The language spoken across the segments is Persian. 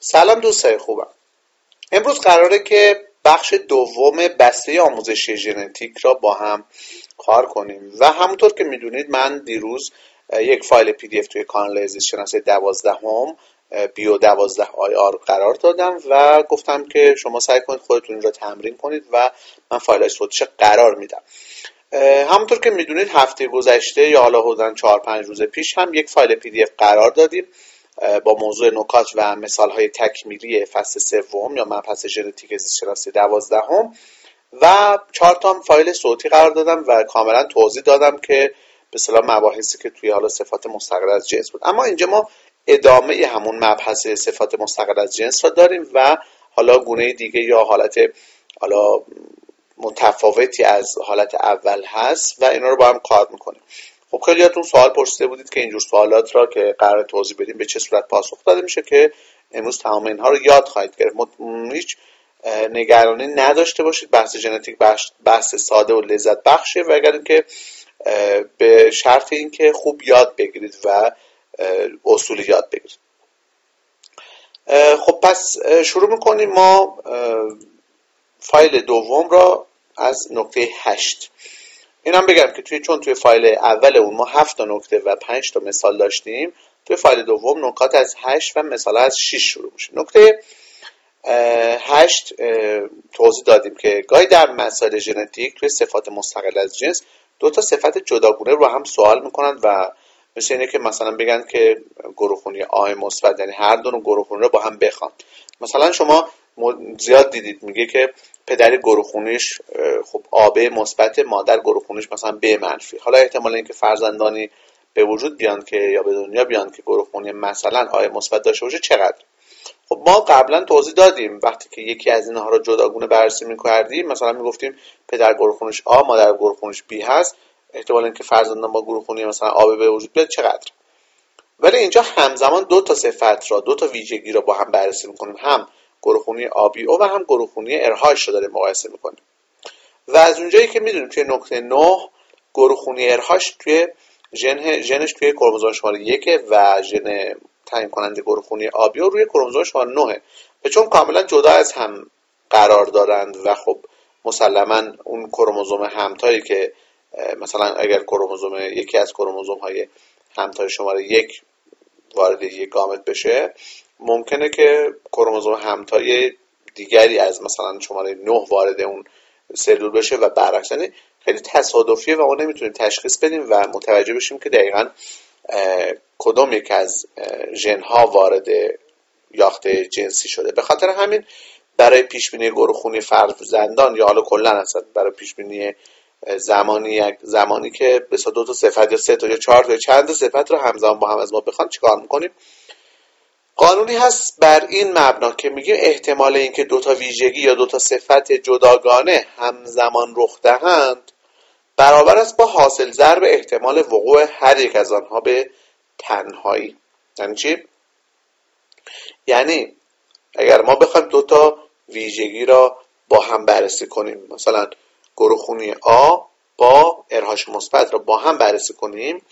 سلام دوستای خوبم. امروز قراره که بخش دوم بسته آموزشی ژنتیک را با هم کار کنیم و همونطور که می‌دونید من دیروز یک فایل پی دی اف توی کانال زیست شناسی دوازدهم بیو دوازده آی آر قرار دادم و گفتم که شما سعی کنید خودتون این را تمرین کنید و من فایل های صوتیش قرار میدم. همونطور که می‌دونید هفته گذشته یا حالا حدودا چهار پنج روز پیش هم یک فایل پی دی اف قرار دادیم. با موضوع نکات و مثال های تکمیلی فصل سوم یا مبحث ژنتیک زیست دوازدهم و چهار تا فایل صوتی قرار دادم و کاملا توضیح دادم که به صلاح مباحثی که توی حالا صفات مستقل از جنس بود. اما اینجا ما ادامه همون مبحث صفات مستقل از جنس را داریم و حالا گونه دیگه یا حالت حالا متفاوتی از حالت اول هست و اینا رو با هم کار می‌کنیم. خب خیلیاتون سوال پرسیده بودید که اینجور سوالات را که قرار توضیح بدیم به چه صورت پاسخ داده میشه که امروز تمام اینها رو یاد خواهید گرفت. هیچ نگرانی نداشته باشید. بحث ژنتیک بحث ساده و لذت بخشه و اگر اینکه به شرط اینکه خوب یاد بگیرید و اصول یاد بگیرید. خب پس شروع می‌کنیم. ما فایل دوم را از نکته هشت. این هم بگم که توی چون توی فایل اول اون ما هفت تا نکته و پنج تا مثال داشتیم توی فایل دوم نکات از هشت و مثال از شیش شروع میشه. نکته هشت توضیح دادیم که گاهی در مسائل ژنتیک توی صفات مستقل از جنس دو تا صفت جداگونه رو هم سوال می‌کنند و مثل اینه که مثلا بگن که گروهخونی آی مثبت یعنی هر دو گروهخونی رو با هم بخوان. مثلا شما زیاد دیدید. میگه که پدر گروهخونیش خب آب مثبت مادر گروهخونیش مثلا ب منفی. حالا احتمال اینکه فرزندانی به وجود بیان که یا به دنیا بیان که گروهخونی مثلا آی مثبت داشته باشه چقدر؟ خب ما قبلا توضیح دادیم. وقتی که یکی از اینها رو جداگونه بررسی می‌کردیم مثلا می‌گفتیم پدر گروهخونیش آ مادر گروهخونیش بی هست. احتمال اینکه فرزندان با گروهخونی مثلا آب به وجود بیاد چقدر؟ ولی اینجا همزمان دو تا صفت را دو تا ویژگی را با هم بررسی می‌کنیم. هم گروهخونی آبی او و هم گروهخونی ارهاش رو داریم مقایسه می‌کنیم. و از اونجایی که می‌دونیم توی نکته 9 گروهخونی ارهاش توی ژن ژنش توی کروموزوم شماره یک و ژن تعیین کننده گروهخونی آبی و روی کروموزوم شماره 9 و چون کاملا جدا از هم قرار دارند و خب مسلما اون کروموزوم همتایی که مثلا اگر کروموزوم یکی از کروموزوم های همتای شماره یک وارد یک گامت بشه ممکنه که کروموزوم همتای دیگری از مثلا شماره 9 وارد اون سلول بشه و برعکس یعنی خیلی تصادفیه و ما نمی‌تونیم تشخیص بدیم و متوجه بشیم که دقیقا کدام یک از ژنها وارد یاخت جنسی شده. به خاطر همین برای پیش بینی گروه فرزندان یا حالا کلا اصلا برای پیش بینی زمانی زمانی که به دو تا صفت یا سه تا یا چهار تا چند صفت رو همزمان با هم از ما بخوان چیکار می‌کنیم؟ قانونی هست بر این مبنا که میگیم احتمال اینکه دو تا ویژگی یا دو تا صفت جداگانه همزمان رخ دهند برابر است با حاصل ضرب احتمال وقوع هر یک از آنها به تنهایی. یعنی چی؟ یعنی اگر ما بخوایم دو تا ویژگی را با هم بررسی کنیم مثلا گروهخونی آ با ارهاش مثبت را با هم بررسی کنیم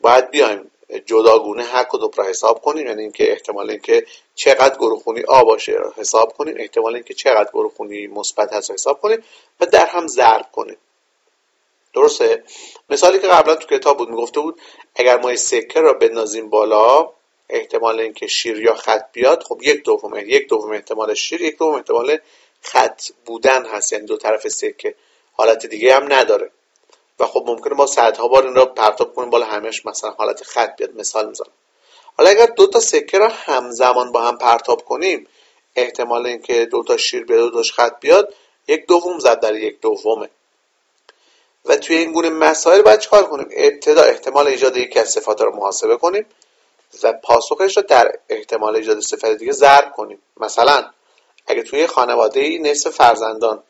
باید بیایم جداگونه هر کدوم را حساب کنیم. یعنی اینکه احتمال اینکه چقدر گروهخونی آ باشه را حساب کنیم. احتمال اینکه چقدر گروهخونی مثبت هست حساب کنیم و در هم ضرب کنیم. درسته؟ مثالی که قبلا تو کتاب بود می‌گفته بود اگر ما سکه را بندازیم بالا احتمال اینکه شیر یا خط بیاد خب یک دوم یک دوم احتمال شیر یک دوم احتمال خط بودن هست. یعنی دو طرف سکه. حالت دیگه هم نداره. و خب ممکنه ما صدها بار این رو پرتاب کنیم بالا همش مثلا حالت خط بیاد. مثال می‌زنم. حالا اگر دو تا سکه را همزمان با هم پرتاب کنیم احتمال اینکه دو تا شیر بیاد دو تاش خط بیاد یک دوم زد در یک دومه. و توی این گونه مسائل باید چکار کنیم؟ ابتدا احتمال ایجاد یکی از صفات رو محاسبه کنیم و پاسخش رو در احتمال ایجاد صفت دیگه ضرب کنیم. مثلا اگه توی خانواده ای نصف فرزندان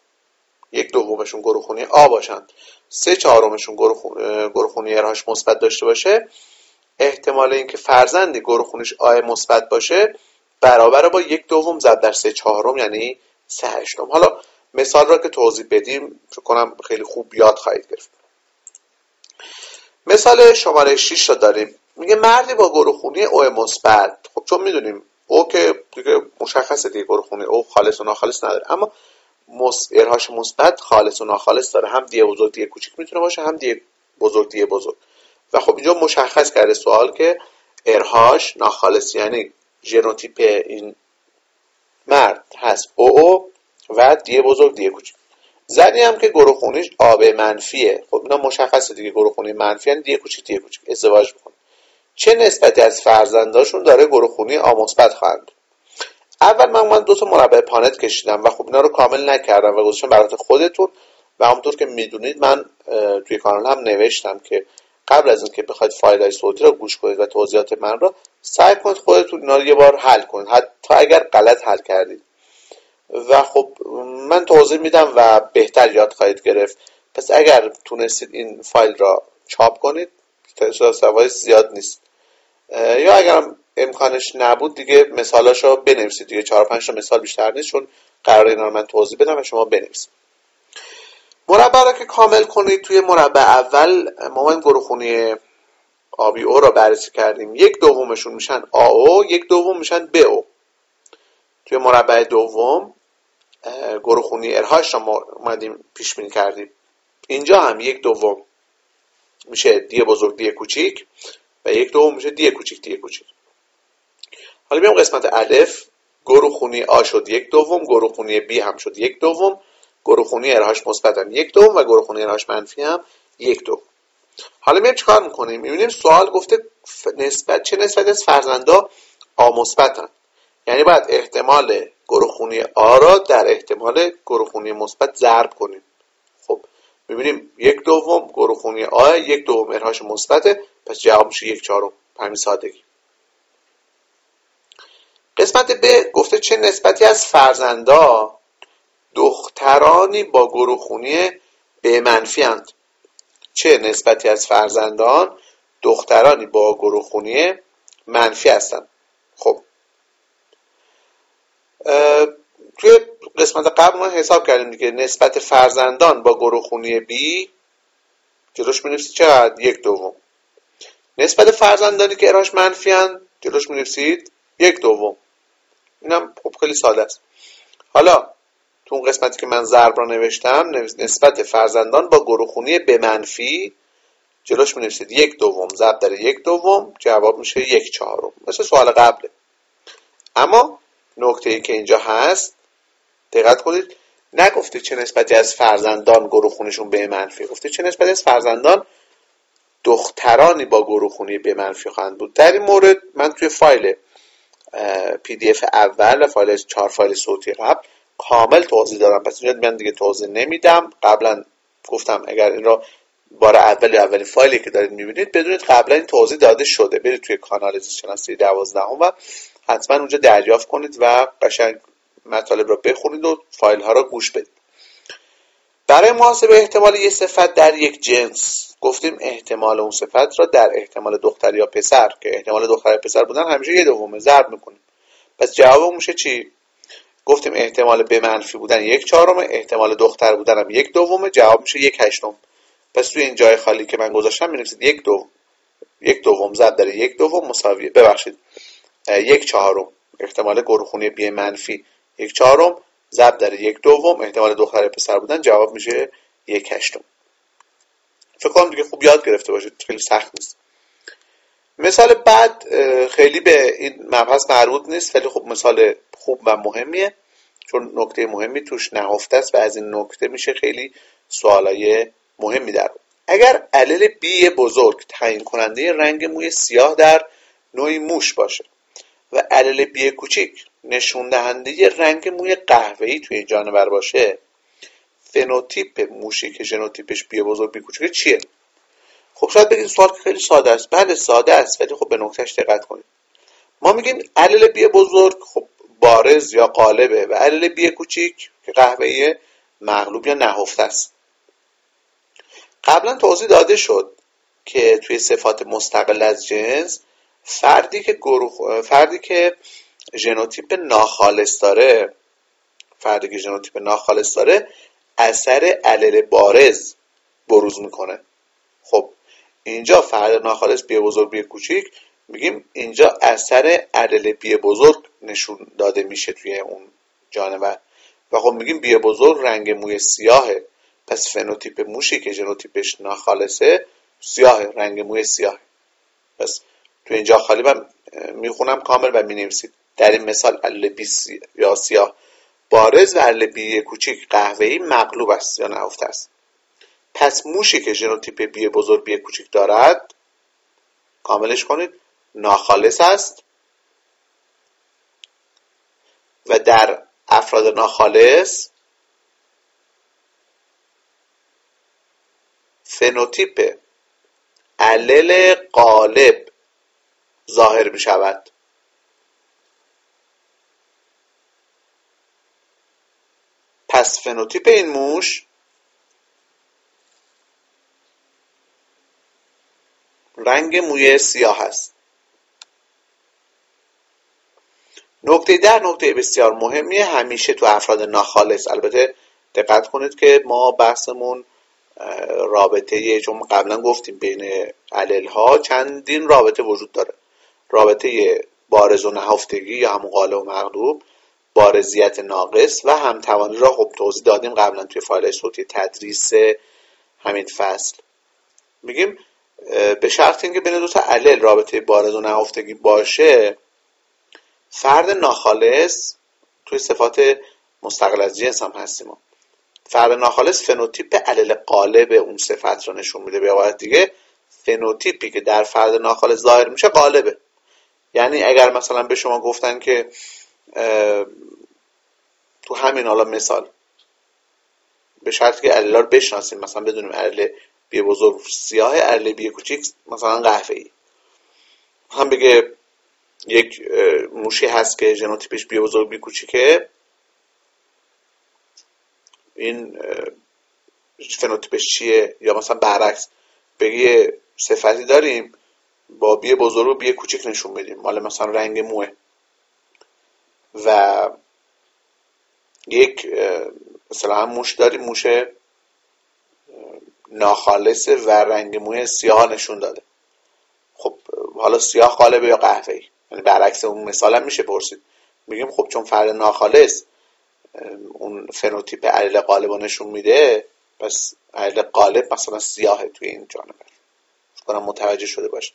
یک دومشون گروهخونی آ باشند سه چهارمشون گروهخونی ارهاش مثبت داشته باشه. احتمال اینکه فرزندی گروهخونیش آ مثبت باشه برابر با یک دوم زد در سه چهارم یعنی سه هشتم. حالا مثال را که توضیح بدیم فکر کنم خیلی خوب یاد خواهید گرفت. مثال شماره 6 را داریم. میگه مردی با گروهخونی او مثبت. خب چون می‌دونیم او که دیگه مشخصه دیگه گروه او خالص و ناخالص نداره. اما. ارهاش مثبت خالص و ناخالص داره. هم دیه بزرگ دیه کوچیک می‌تونه باشه هم دیه بزرگ دیه بزرگ. و خب اینجا مشخص کرده سوال که ارهاش ناخالص یعنی ژنوتیپ این مرد هست. او او و دیه بزرگ دیه کوچیک. زنی هم که گروه خونیش آب منفیه. خب اینا مشخصه دیگه گروه خونی منفی هم دیه کوچیک دیه کوچیک. ازدواج می‌کنه. چه نسبتی از فرزنداشون داره گروه خونی آموزبت خواهند؟ اول من من دو تا مربع پانت کشیدم و خب اینا رو کامل نکردم و گذاشتم برات خودتون و همونطور که می‌دونید من توی کانال هم نوشتم که قبل از اینکه بخواید فایل های صوتی رو گوش کنید و توضیحات من رو سعی کنید خودتون اینا رو یه بار حل کنید. حتی اگر غلط حل کردید. و خب من توضیح میدم و بهتر یاد خواهید گرفت. پس اگر تونستید این فایل را چاپ کنید سوای زیاد نیست. یا اگر امکانش نبود. دیگه مثالاشو بنویسید. دیگه چهار پنج تا مثال بیشتر نیست چون قرار اینا رو من توضیح بدم و شما بنویسید. مربع را که کامل کنید توی مربع اول ما این گروه آبی او را بررسی کردیم. یک دومشون میشن آ او یک دوم میشن ب او. توی مربع دوم گروه خونی ارهاش را اومدیم پیش بینی کردیم. اینجا هم یک دوم میشه دی بزرگ دی کوچیک و یک دوم میشه دی کوچیک دی کوچیک. حالا بیام قسمت الف. گروه خونی آ شد یک دوم گروه خونی بی هم شد یک دوم گروه خونی ارهاش مثبت هم یک دوم و گروه خونی ارهاش منفی هم یک دوم. حالا میایم چیکار می‌کنیم؟ می‌بینیم سوال گفته نسبت چه نسبت از فرزندا آ مثبتن یعنی باید احتمال گروه خونی آ را در احتمال گروه خونی مثبت ضرب کنیم. خب می‌بینیم یک دوم گروه خونی آ یک دوم ارهاش مثبته پس جواب میشه یک چهارم. همین سادگی. قسمت ب گفته چه نسبتی از فرزندا دخترانی با گروه خونی به منفی هند. چه نسبتی از فرزندان دخترانی با گروه خونی منفی هستند. خب. توی قسمت قبل ما حساب کردیم دیگه نسبت فرزندان با گروه خونی بی جلوش می چقدر؟ یک دوم. نسبت فرزندانی که اراش منفی هن جلوش می یک دوم. اینم خب خیلی ساده است. حالا تو اون قسمتی که من ضرب را نوشتم نسبت فرزندان با گروه به منفی جلوش می نویسید یک دوم ضرب در یک دوم جواب میشه یک چهارم. مثل سوال قبله. اما نکته ای که اینجا هست دقت کنید نگفته چه نسبتی از فرزندان گروه خونشون به منفی. گفته چه نسبتی از فرزندان دخترانی با گروه خونی به منفی خواهند بود. در این مورد من توی فایل پی دی اف اول و فایل چهار فایل صوتی قبل کامل توضیح دادم پس اینجا من دیگه توضیح نمیدم. قبلا گفتم اگر این را بار اول یا اولین فایلی که دارید می‌بینید بدونید قبلا این توضیح داده شده. برید توی کانال شناسی دوازدهم و حتما اونجا دریافت کنید و قشنگ مطالب را بخونید و فایل ها را گوش بدید. برای محاسبه احتمال یه صفت در یک جنس گفتیم احتمال اون صفت را در احتمال دختر یا پسر که احتمال دختر یا پسر بودن همیشه یه دومه ضرب می‌کنیم. پس جواب میشه چی؟ گفتیم احتمال به منفی بودن یک چهارم احتمال دختر بودن هم یک دومه جواب میشه یک هشتم. پس توی این جای خالی که من گذاشتم می‌نویسید یک دوم یک دوم ضرب در یک دوم مساویه. ببخشید. یک چهارم احتمال گروهخونی بی منفی یک چهارم ضرب در یک دوم احتمال دختر پسر بودن جواب میشه یک هشتم. فکر کنم دیگه خوب یاد گرفته باشید. خیلی سخت نیست. مثال بعد خیلی به این مبحث مربوط نیست ولی خب مثال خوب و مهمیه. چون نکته مهمی توش نهفته است و از این نکته میشه خیلی سوالای مهمی در اگر الل بی بزرگ تعیین کننده رنگ موی سیاه در نوعی موش باشه و الل بی کوچیک نشون دهنده رنگ موی قهوه‌ای توی جانور باشه فنوتیپ موشی که ژنوتیپش بی بزرگ بی کوچیک چیه؟ خب شاید بگید سوال خیلی ساده است. بله ساده است ولی خب به نکتهش دقت کنید. ما میگیم الل بی بزرگ خب بارز یا غالبه و الل بی کوچیک که قهوه‌ای مغلوب یا نهفته است. قبلا توضیح داده شد که توی صفات مستقل از جنس فردی که گروه فردی که ژنوتیپ ناخالص داره فردی که ژنوتیپ ناخالص داره اثر الل بارز بروز می‌کنه. خب اینجا فرد ناخالص بی بزرگ بی کوچیک میگیم اینجا اثر الل بی بزرگ نشون داده میشه توی اون جانور. و خب میگیم بی بزرگ رنگ موی سیاهه. پس فنوتیپ موشی که ژنوتیپش ناخالصه سیاه رنگ موی سیاه پس تو اینجا خالی من می‌خونم کامل و می‌نویسید. در این مثال الل بی یا سیاه. بارز و الل بی کوچیک قهوه‌ای مغلوب است یا نهفته است؟ پس موشی که ژنوتیپ بی بزرگ بی کوچیک دارد کاملش کنید ناخالص است و در افراد ناخالص فنوتیپ الل غالب ظاهر می شود پس فنوتیپ این موش رنگ موی سیاه است. نکته در نکته بسیار مهمیه. همیشه تو افراد ناخالص. البته دقت کنید که ما بحثمون رابطه چون قبلا گفتیم بین علل ها چندین رابطه وجود داره. رابطه بارز و نهفتگی یا همون قاله و مغلوب. بارزیت ناقص و همتوانی را خب توضیح دادیم قبلا توی فایل صوتی تدریس همین فصل. میگیم به شرط اینکه بین دو تا علل رابطه بارز و نهفتگی باشه فرد ناخالص توی صفات مستقل از جنس هم هستیم. فرد ناخالص فنوتیپ علل قالب اون صفت رو نشون میده. به عبارت دیگه فنوتیپی که در فرد ناخالص ظاهر میشه غالبه. یعنی اگر مثلا به شما گفتن که تو همین حالا مثال به شرطی که رو بشناسیم مثلا بدونیم الل بی بزرگ سیاه الل بی کوچیک مثلا قهوه ای هم بگه یک موشی هست که ژنوتیپش بی بزرگ بی کوچیکه. این فنوتیپش چیه؟ یا مثلا برعکس بگی صفتی داریم با بی بزرگ و بی کوچیک نشون میدیم. مال مثلا رنگ موه. و یک مثلا موش داریم موش ناخالصه و رنگ موی سیاه نشون داده. خب حالا سیاه قالبه یا قهوه ای یعنی برعکس اون مثال هم میشه پرسید. میگیم خب چون فرد ناخالص اون فنوتیپ علیل قالب نشون میده پس علیل قالب مثلا سیاهه توی این جانور. کنم متوجه شده باشه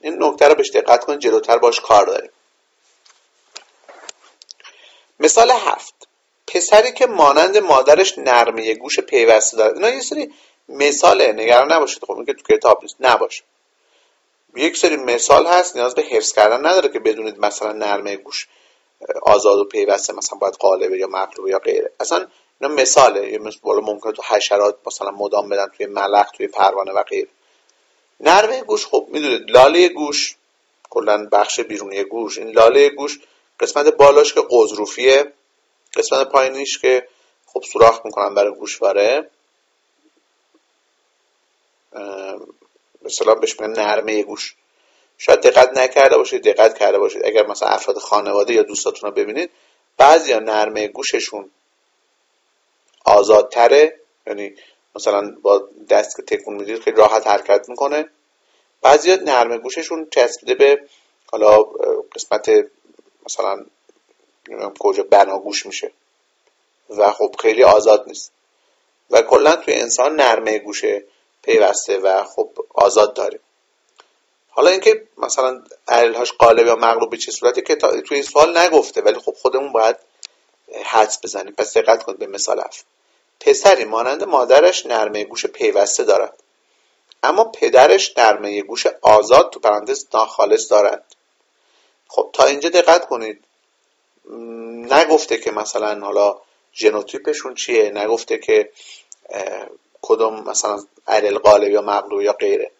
این نکته رو بهش دقت کنید جلوتر باش کار داریم. مثال هفت. پسری که مانند مادرش نرمه گوش پیوسته دارد اینا یه سری مثاله. نگران نباشید. خب که تو کتاب نیست. نباشه. یک سری مثال هست. نیاز به حفظ کردن نداره که بدونید مثلا نرمه گوش آزاد و پیوسته مثلا باید قالبه یا مقلوبه یا غیره. اصلا اینا مثاله. یه مثل ممکنه تو حشرات مثلا مدام بدن توی ملخ توی پروانه و غیره. نرمه گوش خب می‌دونید لاله گوش کلا بخش بیرونی گوش. این لاله گوش قسمت بالاش که قزروفیه قسمت پایینیش که خب سوراخ می‌کنن برای گوشواره. مثلا بهش میگن نرمه گوش. شاید دقت نکرده باشید دقت کرده باشید. اگر مثلا افراد خانواده یا دوستاتون رو ببینید بعضی نرمه گوششون آزادتره. یعنی مثلا با دست که تکون می‌دید خیلی راحت حرکت می‌کنه. بعضی نرمه گوششون چسبیده به حالا قسمت مثلا کجا بناگوش میشه. و خب خیلی آزاد نیست. و کلا توی انسان نرمه گوشه پیوسته و خب آزاد داریم حالا اینکه مثلا عللهاش قالب یا مغلوب به چه صورتی که توی این سوال نگفته ولی خب خودمون باید حدس بزنیم. پس دقت کنید به مثال هفت پسری مانند مادرش نرمه گوش پیوسته دارد. اما پدرش نرمه گوش آزاد تو پرانتز ناخالص دارد. خب تا اینجا دقت کنید. نگفته که مثلا حالا ژنوتیپشون چیه نگفته که کدوم مثلا علل قالب یا مغلوب یا غیره.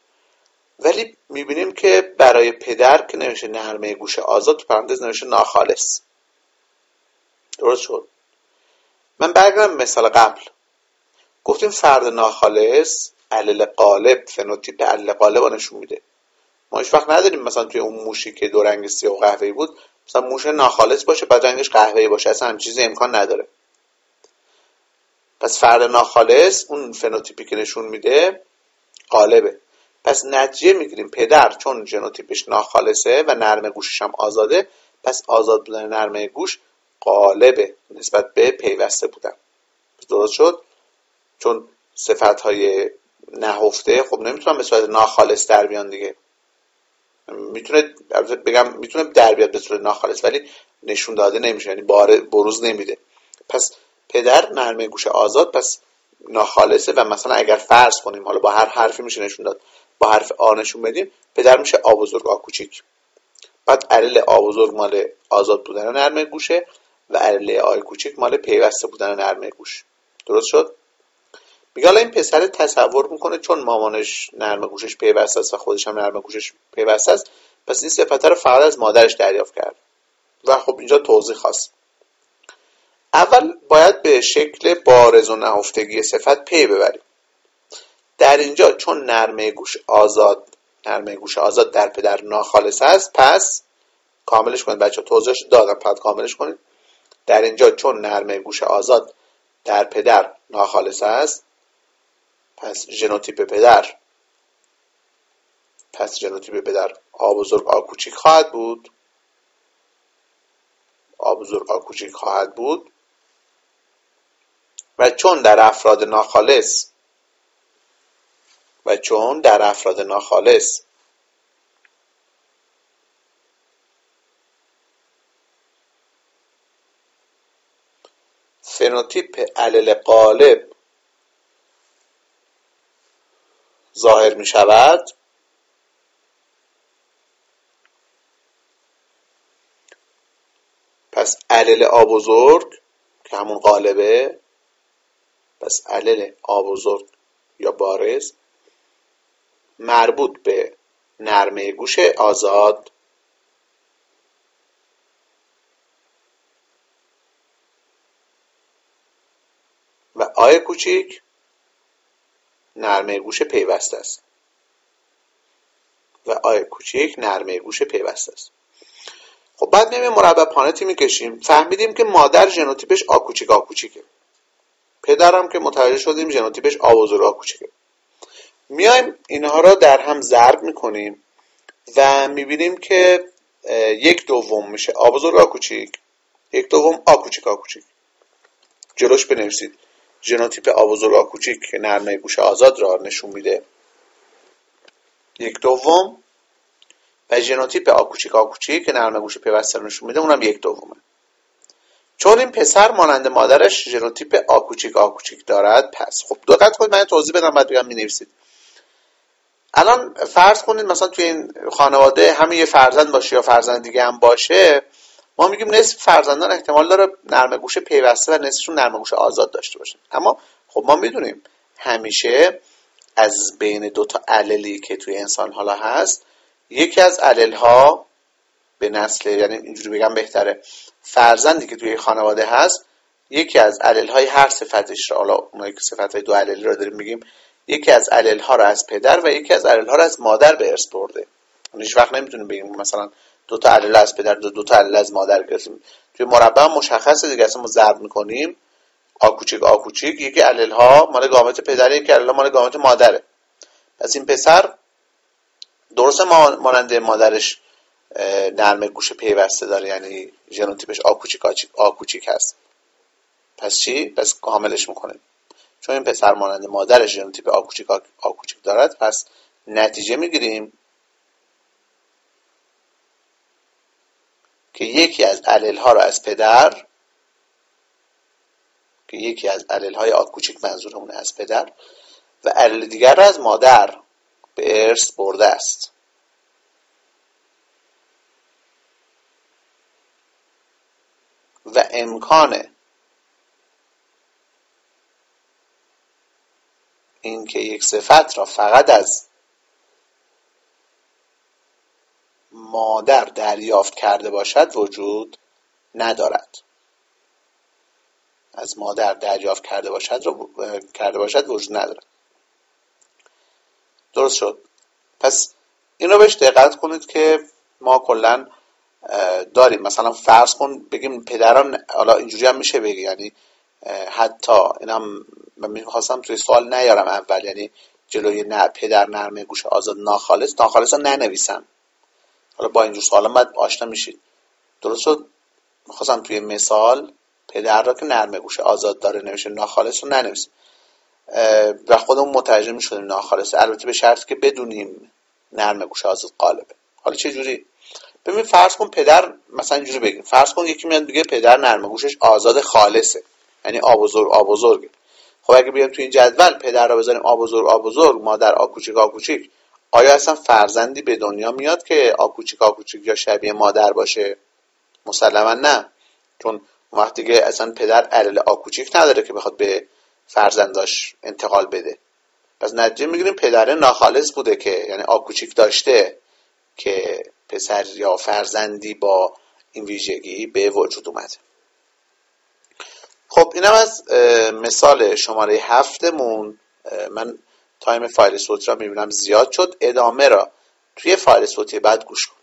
ولی می‌بینیم که برای پدر که نمیشه نرمه گوش آزاد تو پرانتز نمیشه ناخالص. درست شد. من برگردم مثال قبل. گفتیم فرد ناخالص علل قالب فنوتیپ علل قالب نشون میده. ما هیچ وقت نداریم مثلا توی اون موشی که دو رنگ سیاه و قهوه‌ای بود مثلا موش ناخالص باشه بعد رنگش قهوه‌ای باشه اصلا چیزی امکان نداره. پس فرد ناخالص اون فنوتیپی که نشون میده قالبه پس نتیجه می‌گیریم پدر چون ژنوتیپش ناخالصه و نرمه گوشش هم آزاده پس آزاد بودن نرمه گوش قالبه نسبت به پیوسته بودن. درست شد؟ چون صفت های نهفته خب نمی‌تونم به صورت ناخالص در بیان دیگه. می‌تونه بگم می‌تونه در بیاد به صورت ناخالص ولی نشون داده نمیشه یعنی بروز نمیده. پس پدر نرمه گوش آزاد پس ناخالصه و مثلا اگر فرض کنیم حالا با هر حرفی میشه نشون داد با حرف آ نشون بدیم پدر میشه آ بزرگ آ کوچیک. بعد علل آ بزرگ مال آزاد بودن نرمه گوشه و علل آ کوچیک مال پیوسته بودن نرمه گوش. درست شد؟ میگه حالا این پسر تصور می‌کنه چون مامانش نرمه گوشش پیوسته است و خودش هم نرمه گوشش پیوسته است پس این صفت رو فقط از مادرش دریافت کرد. و خب اینجا توضیح خواست. اول باید به شکل بارز و نهفتگی صفت پی ببریم. در اینجا چون نرمه گوش آزاد نرمه گوش آزاد در پدر ناخالص است پس کاملش کنید بچه توضیحش دادم پس کاملش کنید. در اینجا چون نرمه گوش آزاد در پدر ناخالص است پس ژنوتیپ پدر. پس ژنوتیپ پدر آ بزرگ آ کوچیک خواهد بود. آ بزرگ آ کوچیک خواهد بود. و چون در افراد ناخالص و چون در افراد ناخالص فنوتیپ علل قالب ظاهر می شود پس علل آ بزرگ که همون قالبه پس علل آ بزرگ یا بارز مربوط به نرمه گوش آزاد. و آی کوچیک نرمه گوش پیوسته است. و آی کوچیک نرمه گوش پیوسته است. خب بعد میایم مربع پانت می‌کشیم فهمیدیم که مادر ژنوتیپش آ کوچیک آ کوچیکه. پدرم که متوجه شدیم ژنوتیپش آ بزرگ آ کوچیکه. میایم اینها را در هم ضرب می‌کنیم و می‌بینیم که یک دوم میشه. آ بزرگ آ کوچیک. یک دوم آ کوچیک آ کوچیک. جلوش بنویسید. ژنوتیپ آ بزرگ آ کوچیک که نرمه گوش آزاد را نشون میده. یک دوم و ژنوتیپ آ کوچیک آ کوچیک که نرمه گوش پیوسته را نشون میده اونم یک دومه. چون این پسر مانند مادرش ژنوتیپ آ کوچیک آ کوچیک دارد پس خب دقت کنید من توضیح بدم بعد بگم می‌نویسید. الان فرض کنید مثلا توی این خانواده همه یه فرزند باشه یا فرزند دیگه هم باشه ما میگیم نصف فرزندان احتمال داره نرمه گوش پیوسته و نصفشون نرمه گوش آزاد داشته باشن. اما خب ما می‌دونیم همیشه از بین دو تا عللی که توی انسان حالا هست یکی از علل ها به نسل یعنی اینجوری بگم بهتره فرزندی که توی خانواده هست یکی از علل های هر صفتش را حالا اونایی که صفت های دو عللی رو داریم میگیم یکی از علل ها رو از پدر و یکی از علل ها رو از مادر به ارث برده. هیچ وقت نمی‌تونیم بگیم مثلا دو تا الل از پدر دو, دو تا الل از مادر گرفتیم. توی مربع مشخصه دیگه اصلا ما ضرب می‌کنیم. آ کوچیک آ کوچیک. یکی الل ها مال گامت پدر یکی الل مال گامت مادره. پس این پسر درست مانند مادرش نرمه گوش پیوسته داره یعنی ژنوتیپش آ کوچیک آ کوچیک هست. پس چی؟ پس کاملش می‌کنیم چون این پسر مانند مادرش ژنوتیپ آ کوچیک آ کوچیک دارد پس نتیجه می‌گیریم که یکی از علل ها را از پدر که یکی از علل های آ کوچیک منظورمون از پدر و علل دیگر را از مادر به ارث برده است. و امکان اینکه یک صفت را فقط از مادر دریافت کرده باشد وجود ندارد. از مادر دریافت کرده باشد رو کرده باشد وجود ندارد. درست شد. پس این رو بهش دقت کنید که ما کلا داریم. مثلا فرض کن بگیم پدران حالا اینجوری هم میشه بگی یعنی حتی اینم من می‌خواستم توی سوال نیارم اول یعنی جلوی نه پدر نرمه گوش آزاد ناخالص. ناخالص رو ننویسم حالا با اینجور سوالا باید آشنا میشید. درست شد؟ می‌خواستم توی مثال پدر را که نرمه گوش آزاد داره نوشته ناخالص رو ننویسیم و خودمون مترجم شدیم ناخالص البته به شرط که بدونیم نرمه گوش آزاد قالبه حالا چه جوری؟ ببین فرض کن پدر مثلا اینجوری بگیم. فرض کن یکی میاد بگه پدر نرمه گوشش آزاد خالصه. یعنی آب بزرگ آب بزرگه خب اگه بیام تو این جدول پدر را بذاریم آ بزرگ آ بزرگ مادر آ کوچیک آ کوچیک آیا اصلا فرزندی به دنیا میاد که آ کوچیک آ کوچیک یا شبیه مادر باشه؟ مسلما نه. چون وقتی که اصلا پدر علل آ کوچیک نداره که بخواد به فرزنداش انتقال بده. پس نتیجه می‌گیریم پدر ناخالص بوده که یعنی آ کوچیک داشته که پسر یا فرزندی با این ویژگی به وجود اومده خب اینم از مثال شماره هفتمون. من تایم فایل صوتی را می‌بینم. زیاد شد. ادامه را توی فایل صوتی بعد گوش کن.